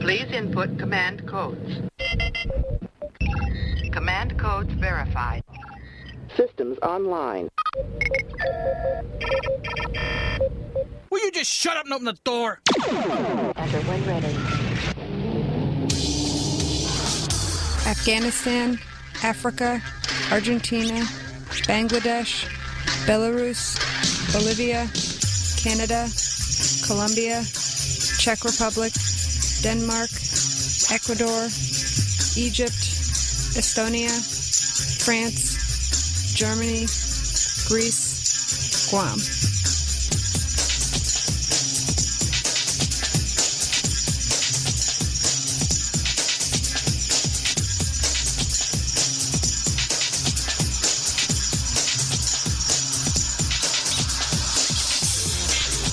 Please input command codes. Command codes verified. Systems online. Will you just shut up and open the door? Enter when ready. Afghanistan, Africa, Argentina, Bangladesh, Belarus, Bolivia, Canada, Colombia, Czech Republic, Denmark, Ecuador, Egypt, Estonia, France, Germany, Greece, Guam.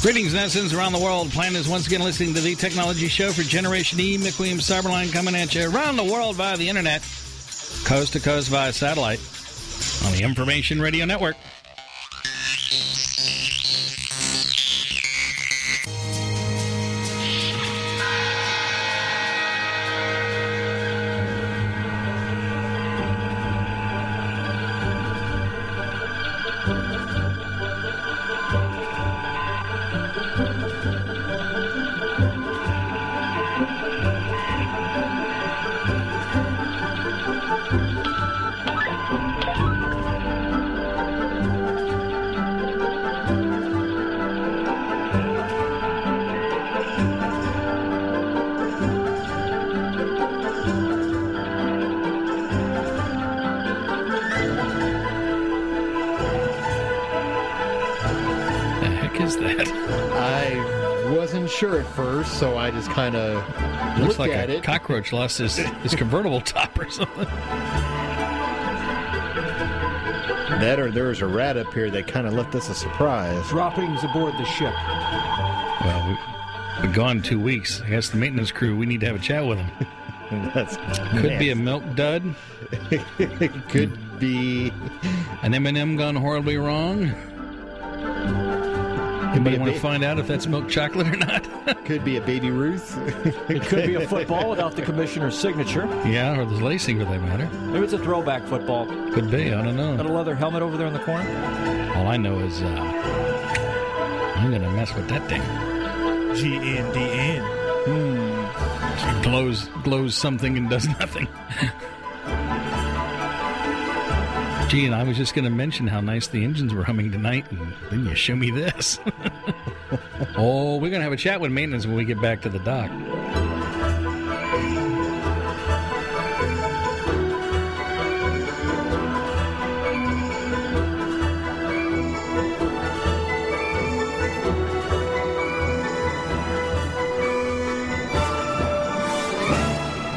Greetings, netizens around the world. Plan is once again listening to the Technology Show for Generation E. Mick Williams Cyberline coming at you around the world via the internet, coast to coast via satellite on the Information Radio Network. So I just kind of Looks looked like at a it. cockroach lost his, his convertible top or something. That or there was a rat up here that kind of left us a surprise. Droppings aboard the ship. Well, we, we've gone two weeks. I guess the maintenance crew, we need to have a chat with them. That's Could be a milk dud. could be an M&M gone horribly wrong. Could Anybody a want to find out if that's milk chocolate or not? could be a baby Ruth. It could be a football without the commissioner's signature. yeah, or the lacing for that matter. Maybe it's a throwback football. Could be. I don't know. Got a leather helmet over there in the corner. All I know is uh, I'm gonna mess with that thing. G N D N. It glows glows something and does nothing. Gee, and I was just going to mention how nice the engines were humming tonight, and then you show me this. oh, we're going to have a chat with maintenance when we get back to the dock.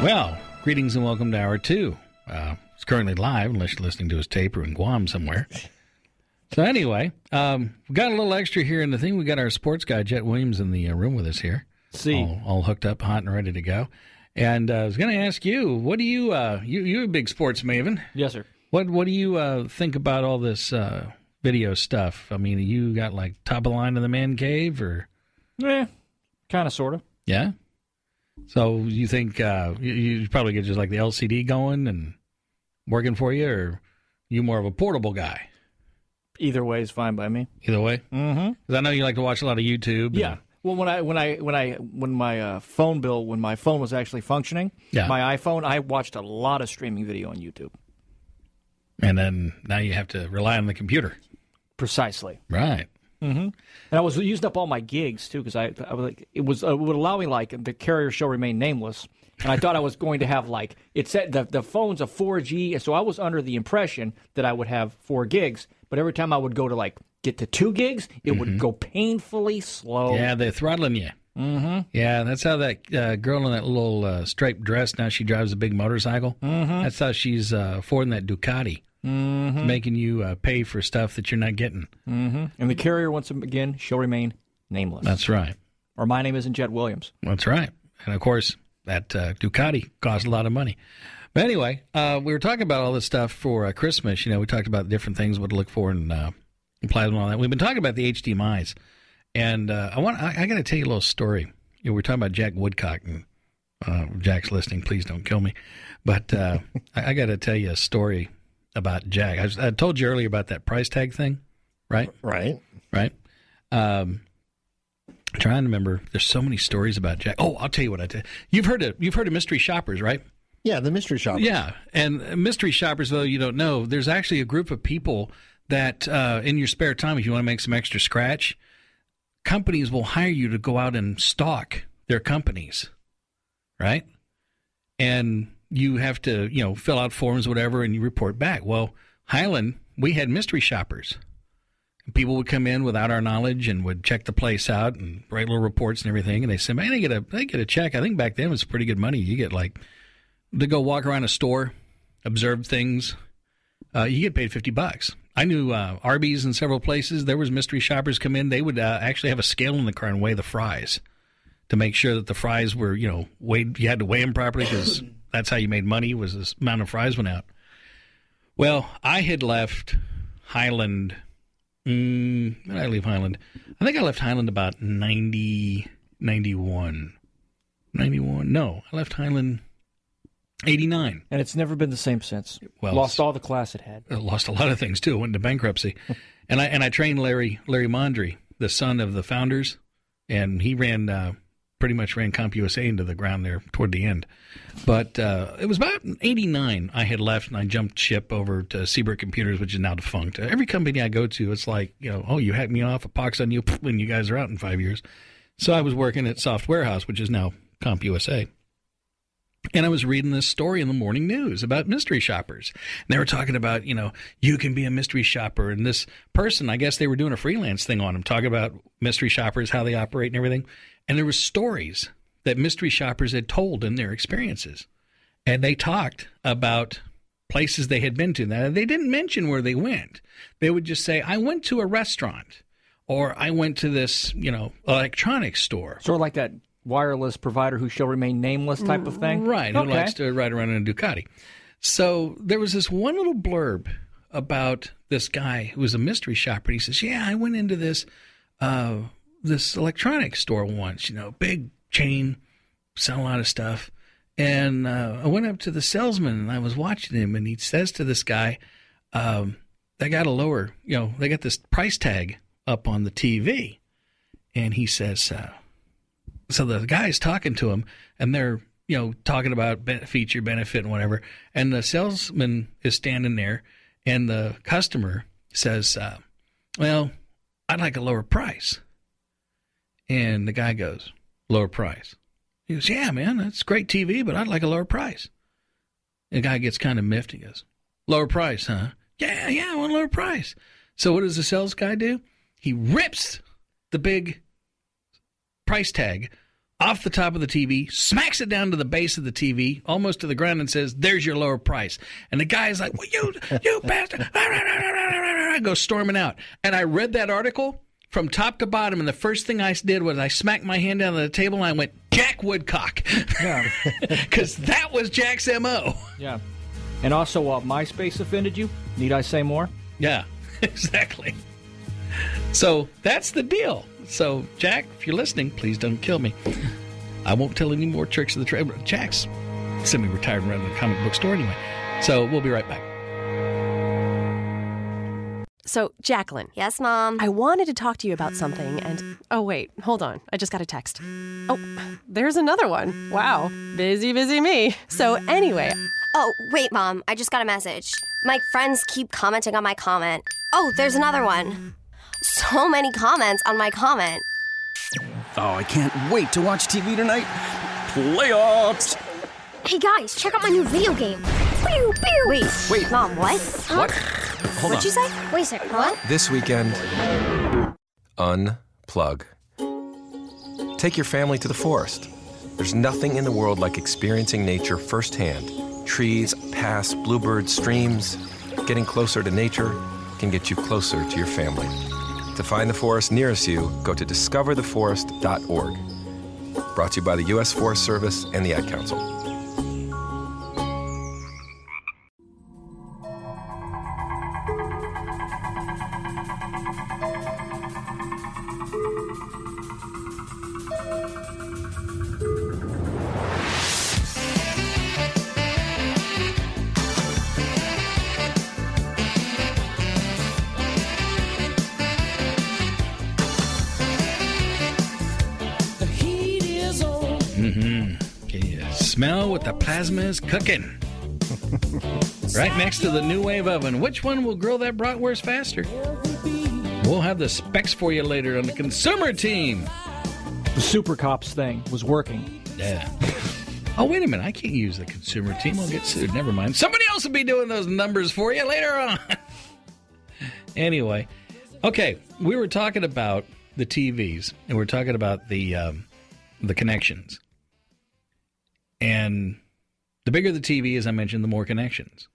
Well, greetings and welcome to hour two. Uh, it's currently live, unless you're listening to his tape or in Guam somewhere. So anyway, um, we got a little extra here in the thing. We got our sports guy Jet Williams in the uh, room with us here. See. all, all hooked up, hot and ready to go. And uh, I was going to ask you, what do you uh, you you're a big sports maven? Yes, sir. What what do you uh, think about all this uh, video stuff? I mean, you got like top of the line in the man cave, or Yeah, kind of, sort of. yeah? So you think uh, you, you probably get just like the LCD going and working for you, or you more of a portable guy? Either way is fine by me. Either way, Mm-hmm. because I know you like to watch a lot of YouTube. and- Yeah. Well, when I when I when I when my uh, phone bill when my phone was actually functioning, Yeah. my iPhone, I watched a lot of streaming video on YouTube. and then now you have to rely on the computer. Precisely. Right. Mm-hmm. And I was using up all my gigs too because I, I was like it was uh, it would allow me like the carrier shall remain nameless, and I thought I was going to have like it said the the phone's a 4G, so I was under the impression that I would have four gigs, but every time I would go to like get to two gigs, it would go painfully slow. Yeah, they're throttling you. Mm-hmm. Yeah, that's how that uh, girl in that little uh, striped dress now she drives a big motorcycle. Mhm. That's how she's uh, affording that Ducati, Mhm. making you uh, pay for stuff that you're not getting. Mm-hmm. And the carrier once again shall remain nameless. That's right. Or my name isn't Jet Williams. That's right. And of course, that uh, Ducati costs a lot of money. But anyway, uh, we were talking about all this stuff for uh, Christmas. You know, we talked about different things, what to look for, and uh, plasma and all that. We've been talking about the HDMI's, and uh, I want I, I got to tell you a little story. You know, we're talking about Jack Woodcock, and uh, Jack's listening. Please don't kill me. But uh, I, I got to tell you a story about Jack. I, was- I told you earlier about that price tag thing, right? Right. Right. Um, I'm trying to remember. There's so many stories about Jack. Oh, I'll tell you what I tell. You've heard of you've heard of mystery shoppers, right? Yeah, the mystery shopper. Yeah, and mystery shoppers, though you don't know, there's actually a group of people that, uh, in your spare time, if you want to make some extra scratch, companies will hire you to go out and stalk their companies, right? And you have to, you know, fill out forms, whatever, and you report back. Well, Highland, we had mystery shoppers. People would come in without our knowledge and would check the place out and write little reports and everything. And they said, "Man, they get a they get a check." I think back then it was pretty good money. You get like to go walk around a store, observe things. Uh, you get paid fifty bucks. I knew uh, Arby's in several places. There was mystery shoppers come in. They would uh, actually have a scale in the car and weigh the fries to make sure that the fries were, you know, weighed. You had to weigh them properly because that's how you made money. Was this amount of fries went out. Well, I had left Highland. Mm, when did I leave Highland? I think I left Highland about 90, 91. 91. No, I left Highland 89. And it's never been the same since. Well, Lost all the class it had. Lost a lot of things too. Went into bankruptcy, and I and I trained Larry Larry Mondry, the son of the founders, and he ran uh, pretty much ran CompUSA into the ground there toward the end. But uh, it was about '89 I had left, and I jumped ship over to Seabrook Computers, which is now defunct. Every company I go to, it's like you know, oh, you hacked me off, a pox on you, when you guys are out in five years. So I was working at Soft Warehouse, which is now CompUSA. And I was reading this story in the morning news about mystery shoppers. And they were talking about, you know, you can be a mystery shopper. And this person, I guess they were doing a freelance thing on him, talking about mystery shoppers, how they operate and everything. And there were stories that mystery shoppers had told in their experiences. And they talked about places they had been to. Now, they didn't mention where they went. They would just say, I went to a restaurant or I went to this, you know, electronics store. Sort of like that wireless provider who shall remain nameless type of thing. Right, who likes to ride around in a Ducati. So there was this one little blurb about this guy who was a mystery shopper. He says, "Yeah, I went into this uh, this electronics store once. You know, big chain, sell a lot of stuff." And uh, I went up to the salesman and I was watching him, and he says to this guy, um, "They got a lower, you know, they got this price tag up on the TV," and he says. Uh, so the guy's talking to him and they're you know talking about feature benefit and whatever. And the salesman is standing there and the customer says uh, well i'd like a lower price. And the guy goes lower price. He goes yeah man that's great tv but i'd like a lower price. The guy gets kind of miffed. He goes lower price huh? Yeah yeah i want a lower price. So what does the sales guy do? He rips the big price tag off the top of the TV, smacks it down to the base of the TV, almost to the ground, and says, "There's your lower price." And the guy is like, "Well, you, you bastard!" I go storming out. And I read that article from top to bottom, and the first thing I did was I smacked my hand down on the table and I went, "Jack Woodcock," Yeah. because that was Jack's mo. yeah. And also, uh, MySpace offended you? Need I say more? Yeah, exactly. So that's the deal. So, Jack, if you're listening, please don't kill me. I won't tell any more tricks of the trade. Jack's semi-retired and running a comic book store anyway. So we'll be right back. So, Jacqueline. Yes, Mom. I wanted to talk to you about something, and oh, wait, hold on. I just got a text. Oh, there's another one. Wow. Busy, busy me. So, anyway. Oh, wait, Mom. I just got a message. My friends keep commenting on my comment. Oh, there's another one. So many comments on my comment. Oh, I can't wait to watch TV tonight. Playoffs! Hey guys, check out my new video game. Pew, pew. Wait, Wait. Mom, what? What? Hold What'd on. you say? Wait a second, what? This weekend, unplug. Take your family to the forest. There's nothing in the world like experiencing nature firsthand. Trees, paths, bluebirds, streams. Getting closer to nature can get you closer to your family. To find the forest nearest you, go to discovertheforest.org. Brought to you by the U.S. Forest Service and the Ad Council. Is cooking? right next to the new wave oven. Which one will grill that bratwurst faster? We'll have the specs for you later on the consumer team. The Super Cops thing was working. Yeah. Oh, wait a minute. I can't use the consumer team. I'll get sued. Never mind. Somebody else will be doing those numbers for you later on. anyway, okay. We were talking about the TVs, and we're talking about the um, the connections. And the bigger the TV, as I mentioned, the more connections.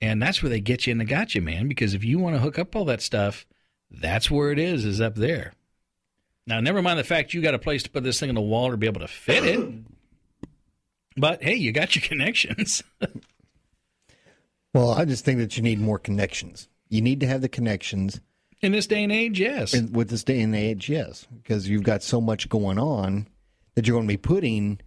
And that's where they get you in the gotcha, man. Because if you want to hook up all that stuff, that's where it is, is up there. Now, never mind the fact you got a place to put this thing on the wall to be able to fit it. But hey, you got your connections. Well, I just think that you need more connections. You need to have the connections. In this day and age, yes. In, with this day and age, yes. Because you've got so much going on that you're going to be putting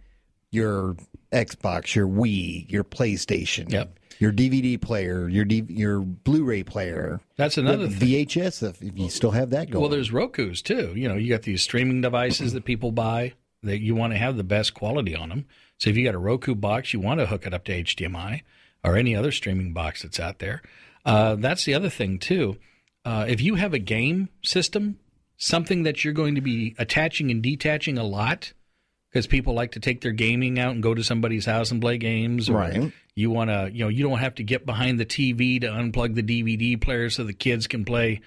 your Xbox, your Wii, your PlayStation, Yep. your DVD player, your D, your Blu-ray player. That's another the VHS if, if you still have that going. Well, there's Roku's too. You know, you got these streaming devices that people buy that you want to have the best quality on them. So if you got a Roku box, you want to hook it up to HDMI or any other streaming box that's out there. Uh, that's the other thing too. Uh, if you have a game system, something that you're going to be attaching and detaching a lot, because people like to take their gaming out and go to somebody's house and play games, Right. You want to, you know, you don't have to get behind the TV to unplug the DVD player so the kids can play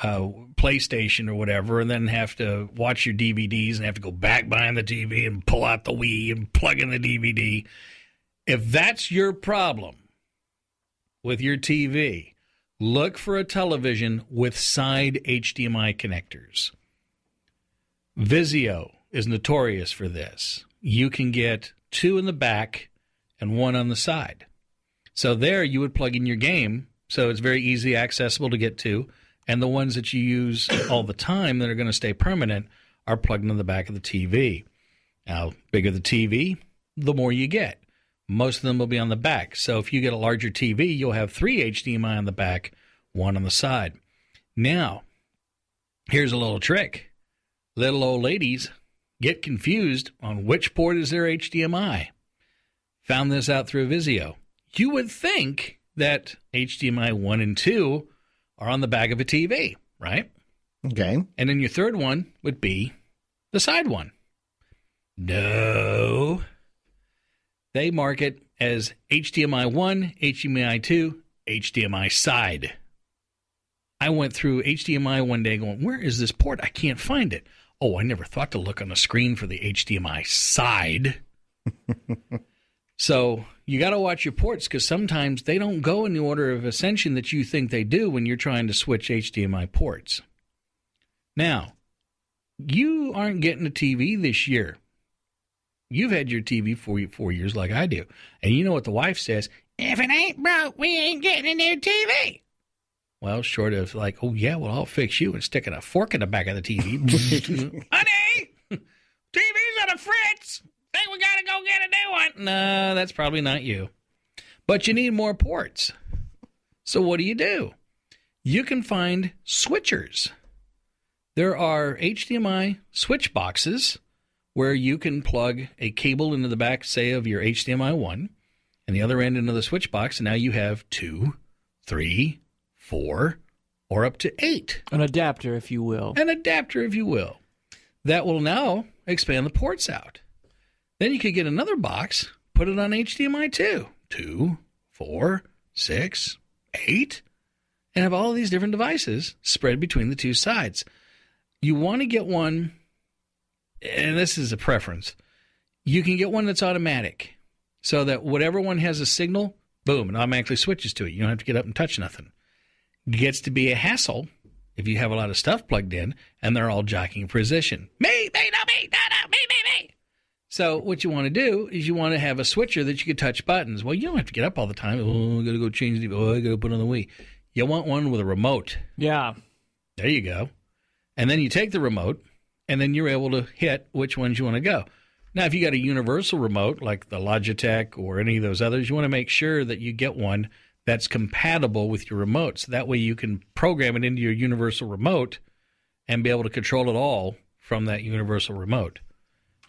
uh, PlayStation or whatever, and then have to watch your DVDs and have to go back behind the TV and pull out the Wii and plug in the DVD. If that's your problem with your TV, look for a television with side HDMI connectors. Vizio is notorious for this. You can get two in the back and one on the side. So there you would plug in your game, so it's very easy accessible to get to, and the ones that you use all the time that are going to stay permanent are plugged in the back of the TV. Now, bigger the TV, the more you get. Most of them will be on the back. So if you get a larger TV, you'll have three HDMI on the back, one on the side. Now, here's a little trick. Little old ladies get confused on which port is their HDMI. Found this out through Vizio. You would think that HDMI 1 and 2 are on the back of a TV, right? Okay. And then your third one would be the side one. No. They mark it as HDMI 1, HDMI 2, HDMI side. I went through HDMI one day going, Where is this port? I can't find it. Oh, I never thought to look on the screen for the HDMI side. so you got to watch your ports because sometimes they don't go in the order of ascension that you think they do when you're trying to switch HDMI ports. Now, you aren't getting a TV this year. You've had your TV for four years, like I do, and you know what the wife says: "If it ain't broke, we ain't getting a new TV." Well, short of like, "Oh yeah, well I'll fix you," and sticking a fork in the back of the TV. Honey, TV's on a fritz. Think we gotta go get a new one? No, that's probably not you. but you need more ports. So what do you do? You can find switchers. There are HDMI switch boxes where you can plug a cable into the back, say, of your HDMI 1 and the other end into the switch box, and now you have two, three, four, or up to eight. An adapter, if you will. An adapter, if you will. That will now expand the ports out. Then you could get another box, put it on HDMI 2, two, four, six, eight, and have all of these different devices spread between the two sides. You want to get one, and this is a preference. You can get one that's automatic, so that whatever one has a signal, boom, it automatically switches to it. You don't have to get up and touch nothing. Gets to be a hassle if you have a lot of stuff plugged in and they're all jockeying for position. Me, me, no, me, no, no, me, me, me. So what you want to do is you want to have a switcher that you can touch buttons. Well, you don't have to get up all the time. Oh, I got to go change the. Oh, I got to put on the Wii. You want one with a remote. Yeah. There you go. And then you take the remote, and then you're able to hit which ones you want to go. Now, if you got a universal remote like the Logitech or any of those others, you want to make sure that you get one that's compatible with your remote. So that way you can program it into your universal remote and be able to control it all from that universal remote.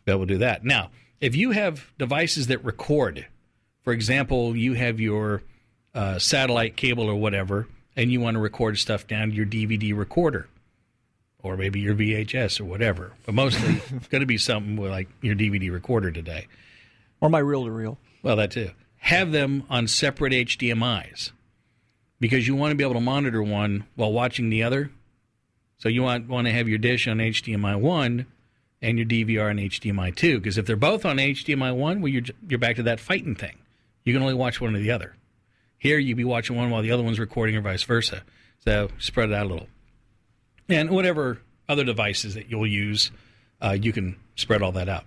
Be able to do that. Now, if you have devices that record, for example, you have your uh, satellite cable or whatever, and you want to record stuff down to your DVD recorder or maybe your VHS or whatever. But mostly it's going to be something like your DVD recorder today. Or my reel to reel. Well, that too. Have them on separate HDMIs because you want to be able to monitor one while watching the other. So you want want to have your dish on HDMI one and your DVR on HDMI two because if they're both on HDMI one, well you're you're back to that fighting thing. You can only watch one or the other. Here you'd be watching one while the other one's recording or vice versa. So spread it out a little. And whatever other devices that you'll use, uh, you can spread all that out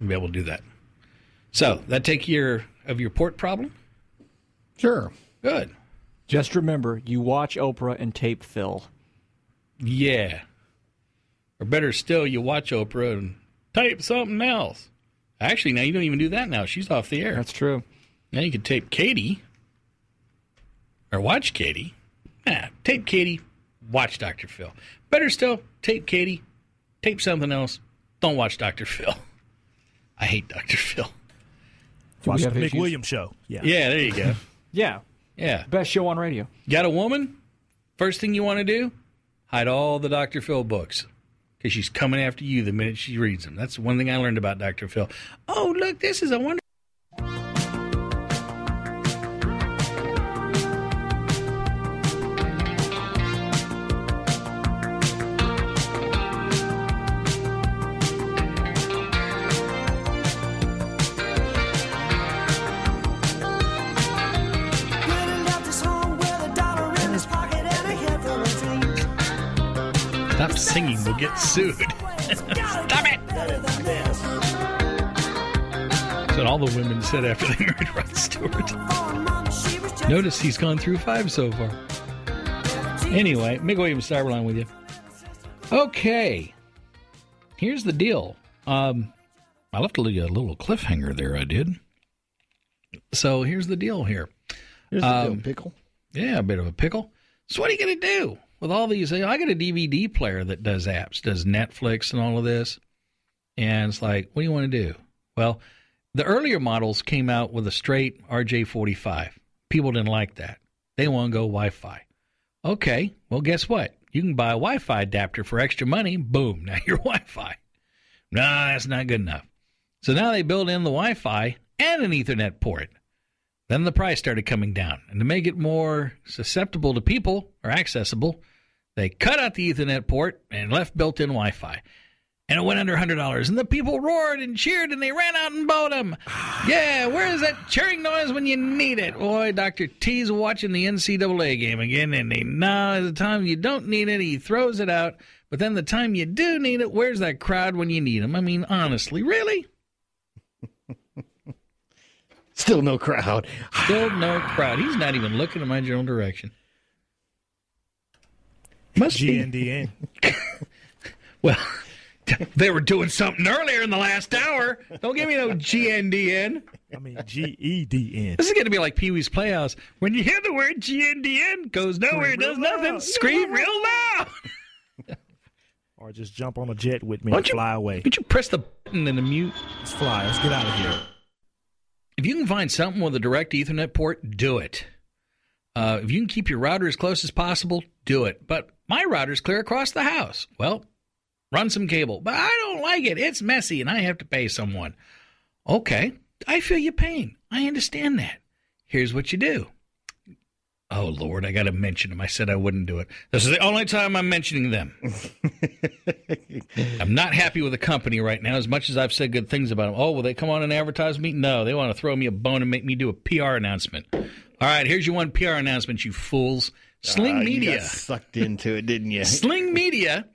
and be able to do that. So that take care of your port problem. Sure. Good. Just remember, you watch Oprah and tape Phil. Yeah. Or better still, you watch Oprah and tape something else. Actually, now you don't even do that now. She's off the air. That's true. Now you can tape Katie or watch Katie. Nah, tape Katie, watch Dr. Phil. Better still, tape Katie, tape something else. Don't watch Dr. Phil. I hate Dr. Phil. Watch the have issues? Williams show. Yeah. Yeah, there you go. Yeah. Yeah. Best show on radio. Got a woman? First thing you want to do? Hide all the Dr. Phil books. Because she's coming after you the minute she reads them. That's one thing I learned about Dr. Phil. Oh, look, this is a wonder. Get sued. Stop it! That's what all the women said after they married Rod Stewart. Notice he's gone through five so far. Anyway, Mick Williams Cyberline with you. Okay, here's the deal. Um, I left a little, cliffhanger there. I did. So here's the deal. Here, Here's the Um, deal, pickle. yeah, a bit of a pickle. So what are you going to do with all these? I got a DVD player that does apps, does Netflix and all of this, and it's like, what do you want to do? Well, the earlier models came out with a straight RJ45. People didn't like that. They want to go Wi-Fi. Okay, well, guess what? You can buy a Wi-Fi adapter for extra money. Boom, now you're Wi-Fi. Nah, that's not good enough. So now they build in the Wi-Fi and an Ethernet port. Then the price started coming down. And to make it more susceptible to people or accessible, they cut out the Ethernet port and left built in Wi Fi. And it went under $100. And the people roared and cheered and they ran out and bought them. Yeah, where is that cheering noise when you need it? Boy, Dr. T's watching the NCAA game again. And he, no, the time you don't need it, he throws it out. But then the time you do need it, where's that crowd when you need them? I mean, honestly, really? Still no crowd. Still no crowd. He's not even looking in my general direction. Must be. GNDN. Well, they were doing something earlier in the last hour. Don't give me no GNDN. I mean G E D N. This is going to be like Pee Wee's Playhouse. When you hear the word GNDN, goes nowhere, Scream does nothing, loud. scream real loud. Or just jump on a jet with me Why and don't you- fly away. Could you press the button and the mute? Let's fly. Let's get out of here. If you can find something with a direct Ethernet port, do it. Uh, if you can keep your router as close as possible, do it. But my router's clear across the house. Well, run some cable. But I don't like it. It's messy and I have to pay someone. Okay, I feel your pain. I understand that. Here's what you do. Oh, Lord, I got to mention them. I said I wouldn't do it. This is the only time I'm mentioning them. I'm not happy with the company right now as much as I've said good things about them. Oh, will they come on and advertise me? No, they want to throw me a bone and make me do a PR announcement. All right, here's your one PR announcement, you fools. Sling ah, you Media. sucked into it, didn't you? Sling Media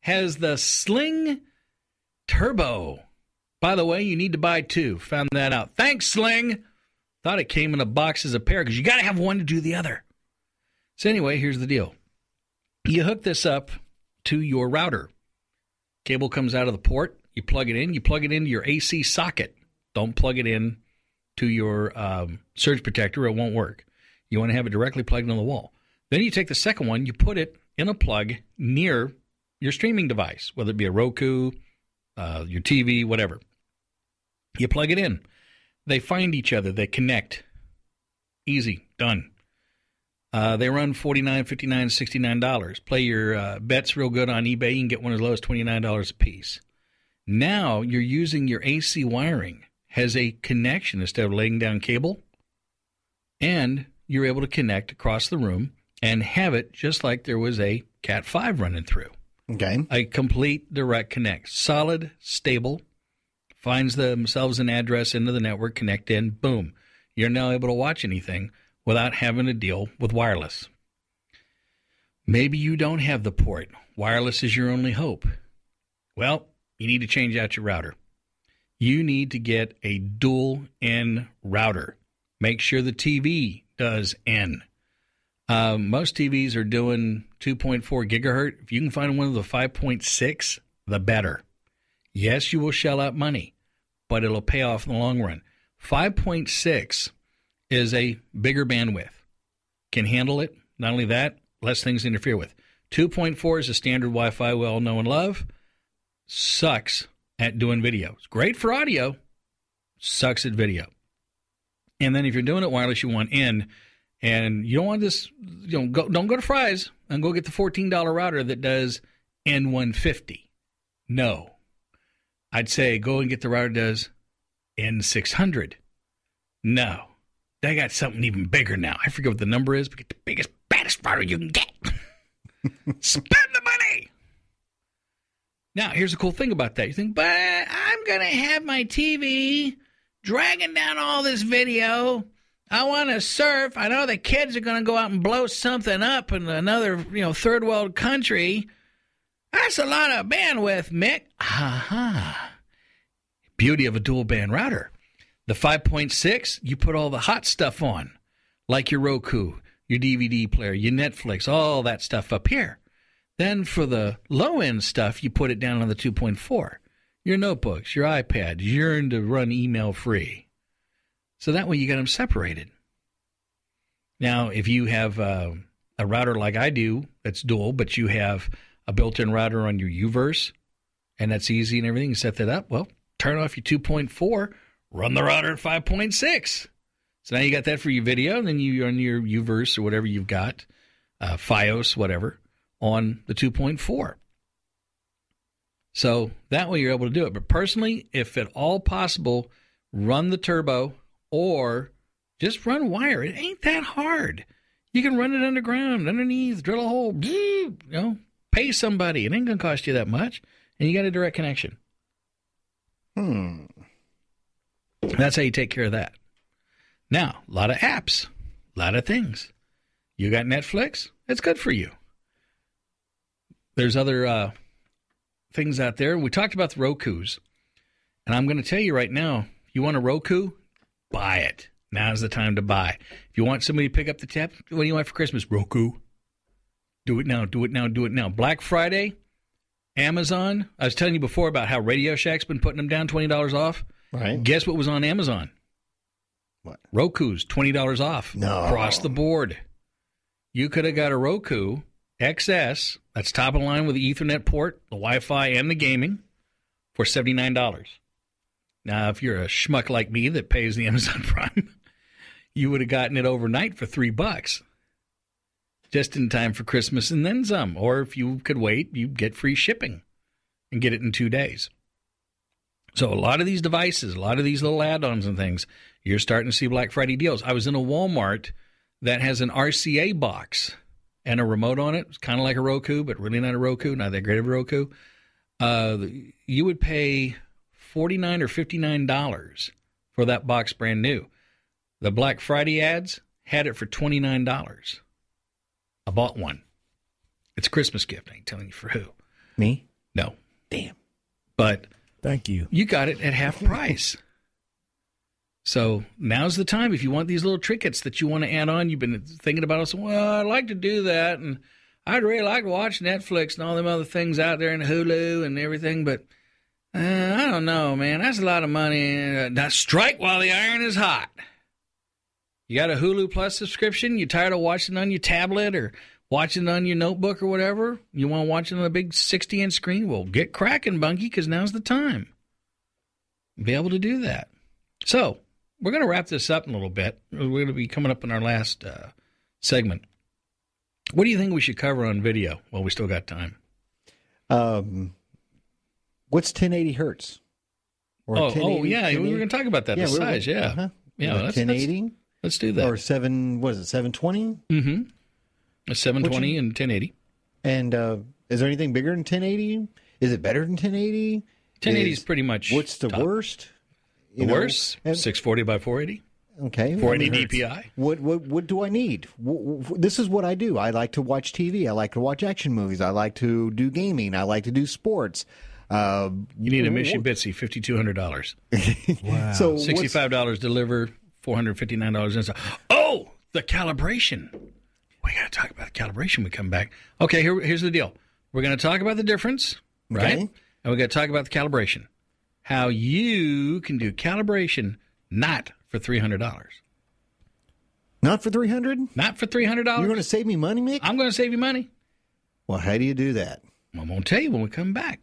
has the Sling Turbo. By the way, you need to buy two. Found that out. Thanks, Sling. Thought it came in a box as a pair because you got to have one to do the other. So, anyway, here's the deal you hook this up to your router. Cable comes out of the port. You plug it in. You plug it into your AC socket. Don't plug it in to your um, surge protector. It won't work. You want to have it directly plugged on the wall. Then you take the second one. You put it in a plug near your streaming device, whether it be a Roku, uh, your TV, whatever. You plug it in. They find each other. They connect. Easy. Done. Uh, they run $49, $59, $69. Play your uh, bets real good on eBay. You can get one as low as $29 a piece. Now you're using your AC wiring has a connection instead of laying down cable, and you're able to connect across the room and have it just like there was a Cat 5 running through. Okay. A complete direct connect. Solid, stable, finds themselves an address into the network, connect in, boom. You're now able to watch anything without having to deal with wireless. Maybe you don't have the port. Wireless is your only hope. Well, you need to change out your router. You need to get a dual N router. Make sure the TV does N. Uh, most TVs are doing 2.4 gigahertz. If you can find one of the 5.6, the better. Yes, you will shell out money, but it'll pay off in the long run. 5.6 is a bigger bandwidth, can handle it. Not only that, less things to interfere with. 2.4 is a standard Wi Fi we all know and love. Sucks at doing video. It's great for audio, sucks at video. And then if you're doing it wireless, you want in, and you don't want this. You know, go, don't go to Fry's and go get the $14 router that does N150. No, I'd say go and get the router does N600. No, they got something even bigger now. I forget what the number is, but get the biggest, baddest router you can get. Spend the money. Now, here's the cool thing about that. You think, but I'm going to have my TV dragging down all this video. I want to surf. I know the kids are going to go out and blow something up in another, you know, third world country. That's a lot of bandwidth, Mick. Aha. Beauty of a dual band router. The 5.6, you put all the hot stuff on, like your Roku, your DVD player, your Netflix, all that stuff up here. Then for the low end stuff, you put it down on the 2.4. Your notebooks, your iPad, yearn to run email free. So that way you got them separated. Now, if you have uh, a router like I do that's dual, but you have a built in router on your UVerse, and that's easy and everything, you set that up, well, turn off your 2.4, run the router at 5.6. So now you got that for your video, and then you run your UVerse or whatever you've got, uh, Fios, whatever, on the 2.4. So that way you're able to do it. But personally, if at all possible, run the turbo or just run wire. It ain't that hard. You can run it underground, underneath, drill a hole, you know, pay somebody. It ain't going to cost you that much. And you got a direct connection. Hmm. That's how you take care of that. Now, a lot of apps, a lot of things. You got Netflix? It's good for you. There's other uh, things out there. We talked about the Rokus. And I'm going to tell you right now you want a Roku, buy it. Now's the time to buy. If you want somebody to pick up the tab, what do you want for Christmas? Roku. Do it now, do it now, do it now. Black Friday, Amazon. I was telling you before about how Radio Shack's been putting them down twenty dollars off. Right. Guess what was on Amazon? What? Roku's twenty dollars off. No. Across the board. You could have got a Roku XS. That's top of the line with the Ethernet port, the Wi-Fi, and the gaming for seventy nine dollars. Now, if you're a schmuck like me that pays the Amazon Prime, you would have gotten it overnight for three bucks, just in time for Christmas and then some. Or if you could wait, you'd get free shipping and get it in two days. So a lot of these devices, a lot of these little add-ons and things, you're starting to see Black Friday deals. I was in a Walmart that has an RCA box and a remote on it. It's kind of like a Roku, but really not a Roku, not that great of a Roku. Uh, you would pay forty nine or fifty nine dollars for that box brand new. The Black Friday ads had it for twenty nine dollars. I bought one. It's a Christmas gift. I ain't telling you for who. Me? No. Damn. But Thank you. you got it at half price. So now's the time if you want these little trinkets that you want to add on. You've been thinking about it. Well, I'd like to do that, and I'd really like to watch Netflix and all them other things out there and Hulu and everything, but uh, I don't know, man. That's a lot of money. Uh, now strike while the iron is hot. You got a Hulu Plus subscription? You tired of watching on your tablet or watching on your notebook or whatever? You want to watch it on a big 60 inch screen? Well, get cracking, Bunky, because now's the time. Be able to do that. So, we're going to wrap this up in a little bit. We're going to be coming up in our last uh, segment. What do you think we should cover on video while we still got time? Um, what's 1080 hertz? oh, oh, yeah, we were going to talk about that. the size, yeah, uh-huh. yeah. Let's- let's- 1080. Let's, do that. Or seven? What is it? 720. Mm-hmm. A 720 and 1080. And uh, is there anything bigger than 1080? Is it better than 1080? 1080 is pretty much What's the top. worst? The know, worst, 640 by 480. Okay. 480 Hertz. DPI. What what what do I need? This is what I do. I like to watch TV. I like to watch action movies. I like to do gaming. I like to do sports. Uh, You need a Mitsubishi, $5,200. Wow. So $65 deliver, $459 inside. Oh, the calibration. We got to talk about the calibration when we come back. Okay, here, here's the deal. We're going to talk about the difference, right? Okay. And we're going to talk about the calibration. How you can do calibration not for $300. Not for 300 Not for $300. You're going to save me money, Mick? I'm going to save you money. Well, how do you do that? I'm going to tell you when we come back.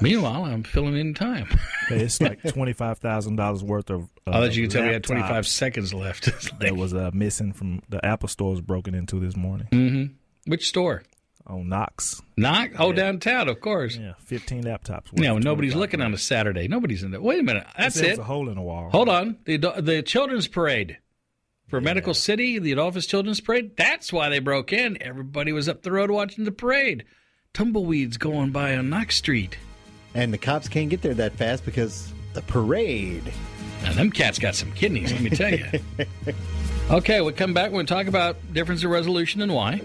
Meanwhile, I'm filling in time. Hey, it's like twenty five thousand dollars worth of. Uh, I thought you could tell me you had 25 seconds left. that was uh, missing from the Apple store was broken into this morning mm-hmm. Which store? on Knox. Knox? Oh, downtown, of course. Yeah, fifteen laptops. Yeah, well, nobody's looking on a Saturday. Nobody's in there. Wait a minute. That's There's it. a hole in the wall. Hold on. The the children's parade for Medical City, the Adolphus Children's Parade. That's why they broke in. Everybody was up the road watching the parade. Tumbleweeds going by on Knox Street. And the cops can't get there that fast because the parade. Now, them cats got some kidneys, let me tell you. okay, we'll come back. We'll talk about difference of resolution and why,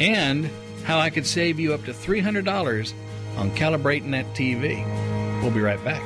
and how I could save you up to $300 on calibrating that TV. We'll be right back.